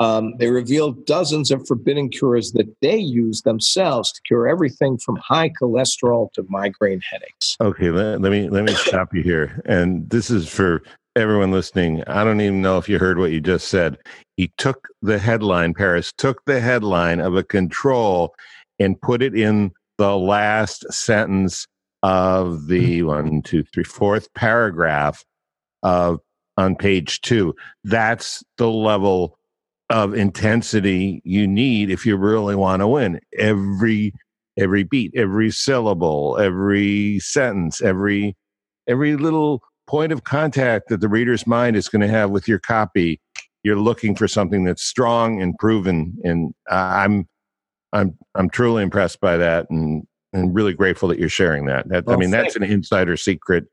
Um, they revealed dozens of forbidden cures that they use themselves to cure everything from high cholesterol to migraine headaches. Okay, let, let me let me stop you here. And this is for everyone listening. I don't even know if you heard what you just said. He took the headline, Paris took the headline of a control and put it in the last sentence of the mm-hmm. one, two, three, fourth paragraph of on page two. That's the level of intensity you need if you really want to win. Every every beat, every syllable, every sentence, every every little point of contact that the reader's mind is going to have with your copy. You're looking for something that's strong and proven, and I'm I'm I'm truly impressed by that, and and really grateful that you're sharing that. that well, I mean, that's an insider secret.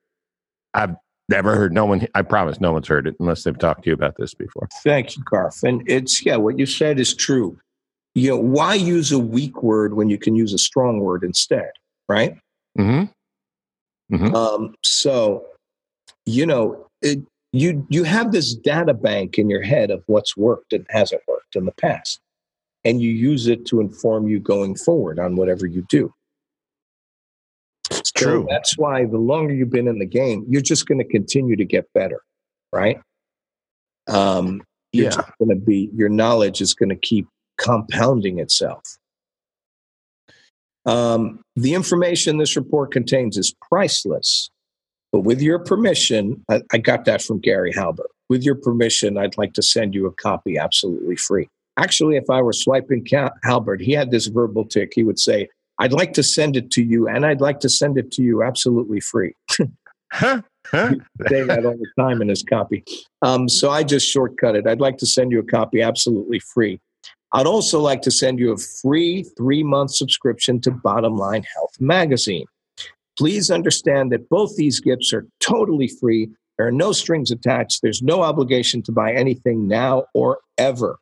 I've never heard. No one. I promise, no one's heard it unless they've talked to you about this before. Thank you, Garth. And it's yeah, what you said is true. You know, why use a weak word when you can use a strong word instead, right? Hmm. Mm-hmm. Um, so, you know, it, you you have this data bank in your head of what's worked and hasn't worked in the past, and you use it to inform you going forward on whatever you do. It's true. So that's why the longer you've been in the game, you're just going to continue to get better, right? Um, you're yeah. going to be your knowledge is going to keep compounding itself. Um, the information this report contains is priceless, but with your permission, I, I got that from Gary Halbert. With your permission, I'd like to send you a copy absolutely free. Actually, if I were swiping Halbert, he had this verbal tick. He would say, I'd like to send it to you, and I'd like to send it to you absolutely free. huh? Huh? <laughs> saying that all the time in his copy. Um, so I just shortcut it. I'd like to send you a copy absolutely free. I'd also like to send you a free three month subscription to Bottom Line Health magazine. Please understand that both these gifts are totally free. There are no strings attached. There's no obligation to buy anything now or ever.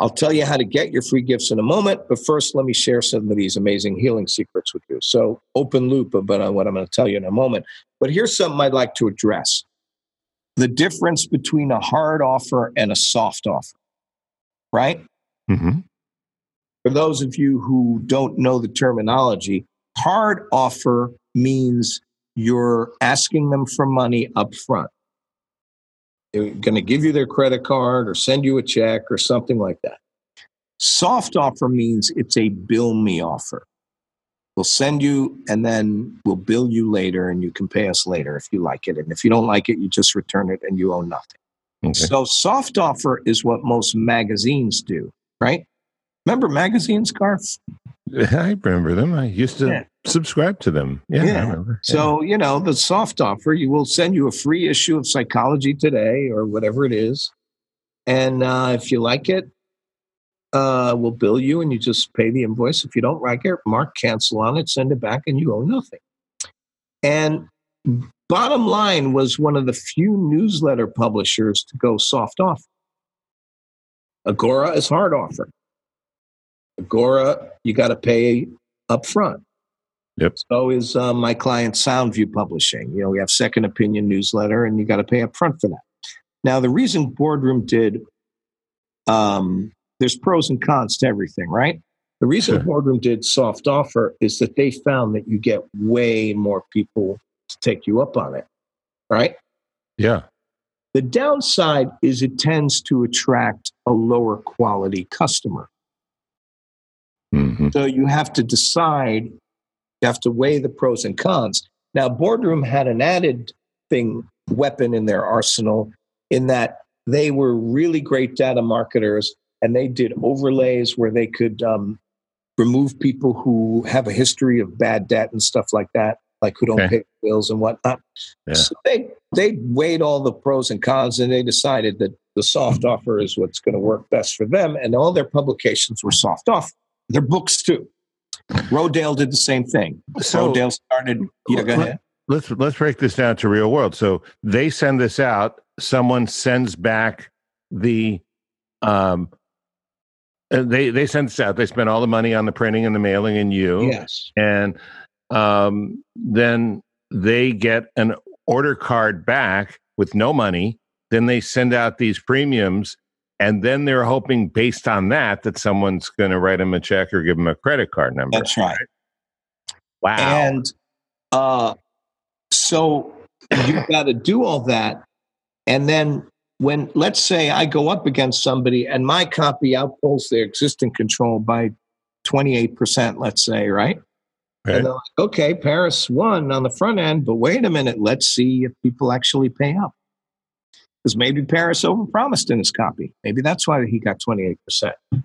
I'll tell you how to get your free gifts in a moment, but first, let me share some of these amazing healing secrets with you. So, open loop about what I'm going to tell you in a moment. But here's something I'd like to address the difference between a hard offer and a soft offer, right? Mm-hmm. For those of you who don't know the terminology, hard offer means you're asking them for money up front. They're going to give you their credit card or send you a check or something like that. Soft offer means it's a bill me offer. We'll send you and then we'll bill you later and you can pay us later if you like it. And if you don't like it, you just return it and you owe nothing. Okay. So, soft offer is what most magazines do, right? Remember magazines, Garth? <laughs> I remember them. I used to yeah. subscribe to them. Yeah, yeah. So, you know, the soft offer, you will send you a free issue of Psychology Today or whatever it is. And uh, if you like it, uh, we'll bill you and you just pay the invoice. If you don't like it, mark cancel on it, send it back, and you owe nothing. And Bottom Line was one of the few newsletter publishers to go soft offer. Agora is hard offer. Agora, you got to pay up front. Yep. So is uh, my client Soundview Publishing. You know, we have second opinion newsletter, and you got to pay up front for that. Now, the reason Boardroom did, um, there's pros and cons to everything, right? The reason sure. Boardroom did soft offer is that they found that you get way more people to take you up on it, right? Yeah. The downside is it tends to attract a lower quality customer. Mm-hmm. So you have to decide, you have to weigh the pros and cons. Now, Boardroom had an added thing, weapon in their arsenal, in that they were really great data marketers and they did overlays where they could um, remove people who have a history of bad debt and stuff like that, like who don't okay. pay bills and whatnot. Yeah. So they they weighed all the pros and cons and they decided that the soft offer is what's going to work best for them. And all their publications were soft offer. Their books too. Rodale did the same thing. So Rodale started. Yeah, go ahead. Let's let's break this down to real world. So they send this out. Someone sends back the um, they they send this out. They spend all the money on the printing and the mailing and you. Yes. And um, then they get an order card back with no money. Then they send out these premiums and then they're hoping based on that that someone's going to write them a check or give them a credit card number that's right. wow. And uh, so you've got to do all that and then when let's say i go up against somebody and my copy outpulls their existing control by 28% let's say right? Right. And they're like, okay, Paris won on the front end, but wait a minute, let's see if people actually pay up because maybe Paris overpromised in his copy. Maybe that's why he got 28%.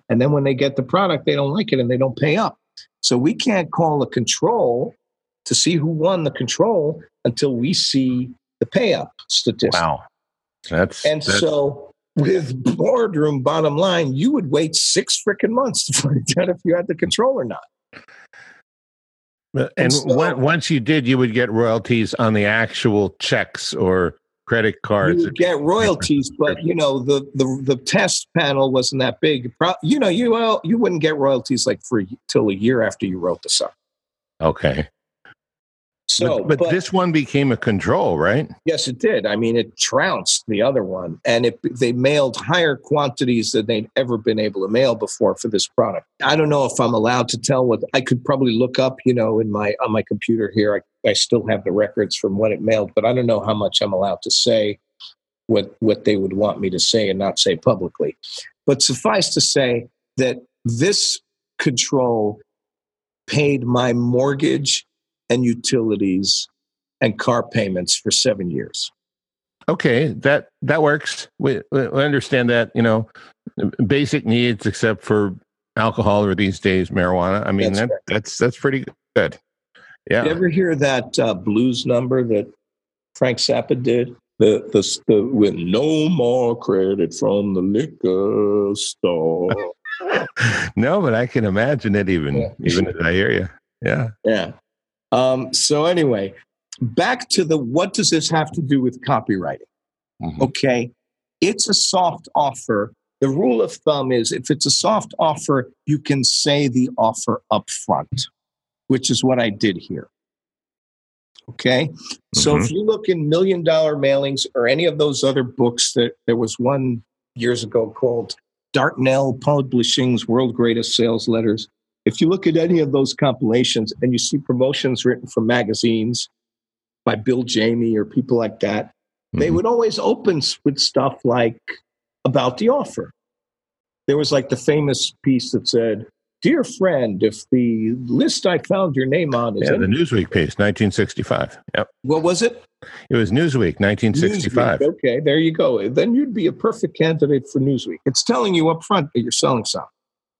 And then when they get the product, they don't like it and they don't pay up. So we can't call a control to see who won the control until we see the pay up statistics. Wow. That's and that's... so with boardroom bottom line, you would wait six freaking months to find <laughs> out if you had the control or not. And, and so, once you did, you would get royalties on the actual checks or credit cards. You get royalties, but you know the, the the test panel wasn't that big. You know, you well, you wouldn't get royalties like for till a year after you wrote the song. Okay. So, but, but, but, this one became a control, right? Yes, it did. I mean, it trounced the other one, and it, they mailed higher quantities than they'd ever been able to mail before for this product. I don't know if I'm allowed to tell what I could probably look up, you know, in my on my computer here. I, I still have the records from when it mailed, but I don't know how much I'm allowed to say what what they would want me to say and not say publicly. But suffice to say that this control paid my mortgage and utilities and car payments for seven years. Okay, that that works. We, we understand that you know basic needs, except for alcohol or these days marijuana. I mean that's that, that's that's pretty good. Yeah. You ever hear that uh, blues number that Frank Zappa did? The, the the with no more credit from the liquor store. <laughs> no, but I can imagine it even yeah. even as I hear you. Yeah. Yeah. Um, so anyway, back to the what does this have to do with copywriting? Mm-hmm. Okay, it's a soft offer The rule of thumb is if it's a soft offer, you can say the offer up front, which is what I did here. Okay. Mm-hmm. So if mm-hmm. you look in million dollar mailings or any of those other books that there was one years ago called Dartnell Publishing's World Greatest Sales Letters. If you look at any of those compilations and you see promotions written from magazines by Bill Jayme or people like that, mm-hmm. they would always open with stuff like about the offer. There was like the famous piece that said, Dear friend, if the list I found your name on is. Yeah, the Newsweek piece, 1965. Yep. What was it? It was Newsweek, 1965. Newsweek. Okay, there you go. Then you'd be a perfect candidate for Newsweek. It's telling you up front that you're selling something.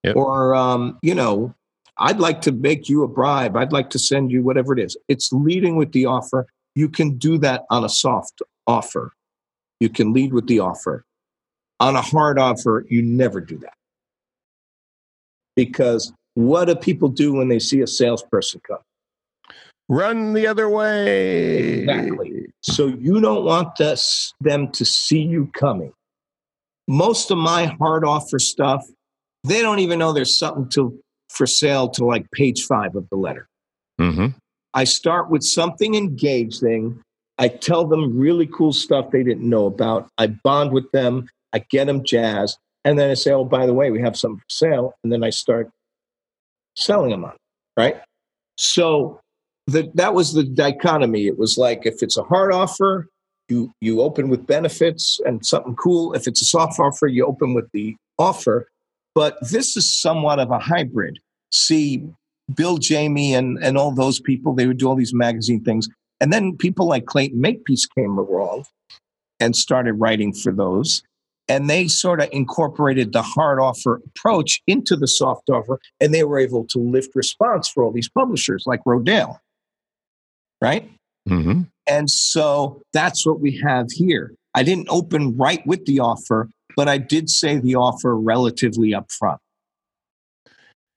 Yep. Or, um, you know, I'd like to make you a bribe. I'd like to send you whatever it is. It's leading with the offer. You can do that on a soft offer. You can lead with the offer. On a hard offer, you never do that because what do people do when they see a salesperson come? Run the other way. Exactly. So you don't want this, them to see you coming. Most of my hard offer stuff, they don't even know there's something to for sale to like page five of the letter. Mm-hmm. I start with something engaging. I tell them really cool stuff they didn't know about. I bond with them. I get them jazzed. And then I say, oh, by the way, we have something for sale. And then I start selling them on, right? So the, that was the dichotomy. It was like if it's a hard offer, you, you open with benefits and something cool. If it's a soft offer, you open with the offer. But this is somewhat of a hybrid. See, Bill Jayme and, and all those people, they would do all these magazine things. And then people like Clayton Makepeace came along and started writing for those and they sort of incorporated the hard offer approach into the soft offer and they were able to lift response for all these publishers like rodale right mm-hmm. and so that's what we have here i didn't open right with the offer but i did say the offer relatively upfront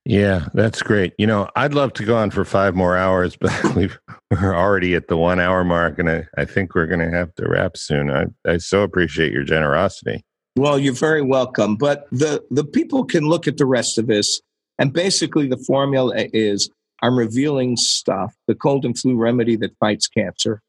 yeah, that's great. You know, I'd love to go on for five more hours, <laughs> but we are already at the one hour mark, and I, I think we're going to have to wrap soon. I, I so appreciate your generosity. Well, you're very welcome. But the, the people can look at the rest of this. And basically, the formula is I'm revealing stuff, the cold and flu remedy that fights cancer.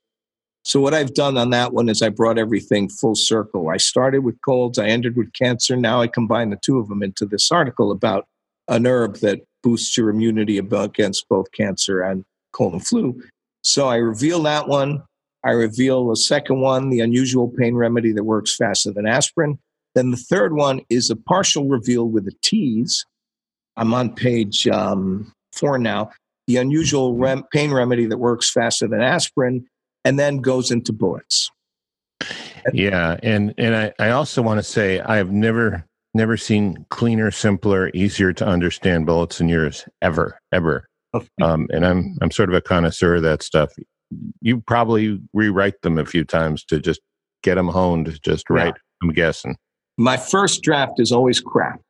So, what I've done on that one is I brought everything full circle. I started with colds, I ended with cancer. Now I combine the two of them into this article about an herb that boosts your immunity against both cancer and cold and flu. So, I reveal that one. I reveal the second one, the unusual pain remedy that works faster than aspirin. Then the third one is a partial reveal with a tease. I'm on page um, four now. The unusual rem- pain remedy that works faster than aspirin, and then goes into bullets. Yeah, and and I, I also want to say I have never never seen cleaner, simpler, easier to understand bullets than yours ever, ever. Um, and I'm I'm sort of a connoisseur of that stuff. You probably rewrite them a few times to just get them honed just right. Yeah. I'm guessing. My first draft is always crap.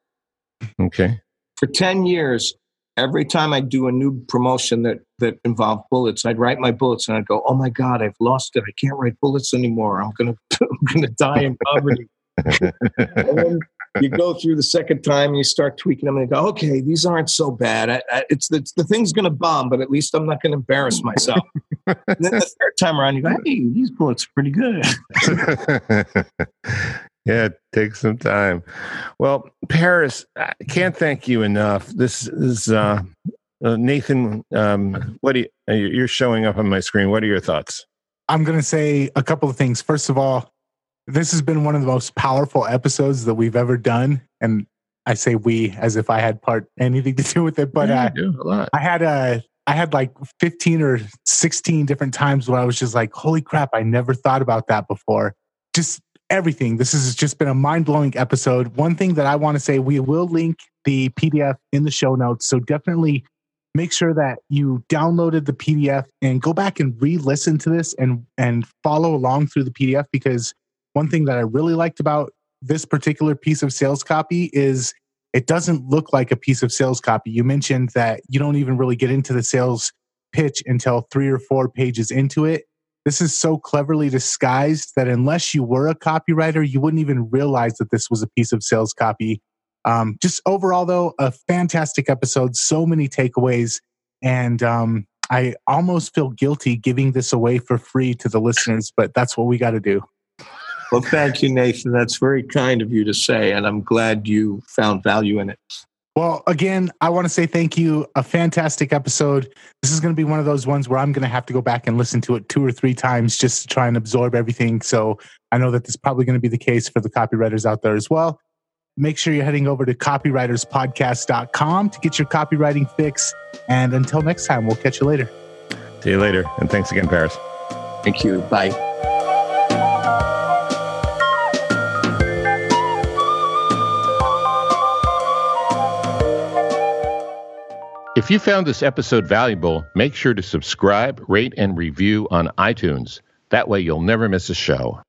Okay. For 10 years, every time I do a new promotion that, that involved bullets, I'd write my bullets and I'd go, oh my God, I've lost it. I can't write bullets anymore. I'm going <laughs> to I'm gonna die in poverty. <laughs> and then you go through the second time and you start tweaking them and you go, okay, these aren't so bad. I, I, it's, it's the thing's going to bomb, but at least I'm not going to embarrass myself. and then the third time around, you go, hey, these bullets are pretty good. <laughs> Yeah, take some time. Well, Paris, I can't thank you enough. This is uh, uh, Nathan. Um, what do you, uh, you're showing up on my screen? What are your thoughts? I'm going to say a couple of things. First of all, this has been one of the most powerful episodes that we've ever done, and I say we as if I had part anything to do with it. But yeah, uh, I had a I had like 15 or 16 different times where I was just like, holy crap, I never thought about that before. Just everything. This has just been a mind blowing episode. One thing that I want to say we will link the PDF in the show notes. So definitely make sure that you downloaded the PDF and go back and re listen to this and, and follow along through the PDF because one thing that I really liked about this particular piece of sales copy is it doesn't look like a piece of sales copy. You mentioned that you don't even really get into the sales pitch until three or four pages into it. This is so cleverly disguised that unless you were a copywriter, you wouldn't even realize that this was a piece of sales copy. Um, just overall, though, a fantastic episode. So many takeaways. And um, I almost feel guilty giving this away for free to the listeners, but that's what we got to do. Well, thank you, Nathan. That's very kind of you to say, and I'm glad you found value in it. Well, again, I want to say thank you. A fantastic episode. This is going to be one of those ones where I'm going to have to go back and listen to it two or three times just to try and absorb everything. So I know that this is probably going to be the case for the copywriters out there as well. Make sure you're heading over to copywriterspodcast.com to get your copywriting fix. And until next time, we'll catch you later. See you later. And thanks again, Paris. Thank you. Bye. If you found this episode valuable, make sure to subscribe, rate, and review on iTunes. That way you'll never miss a show.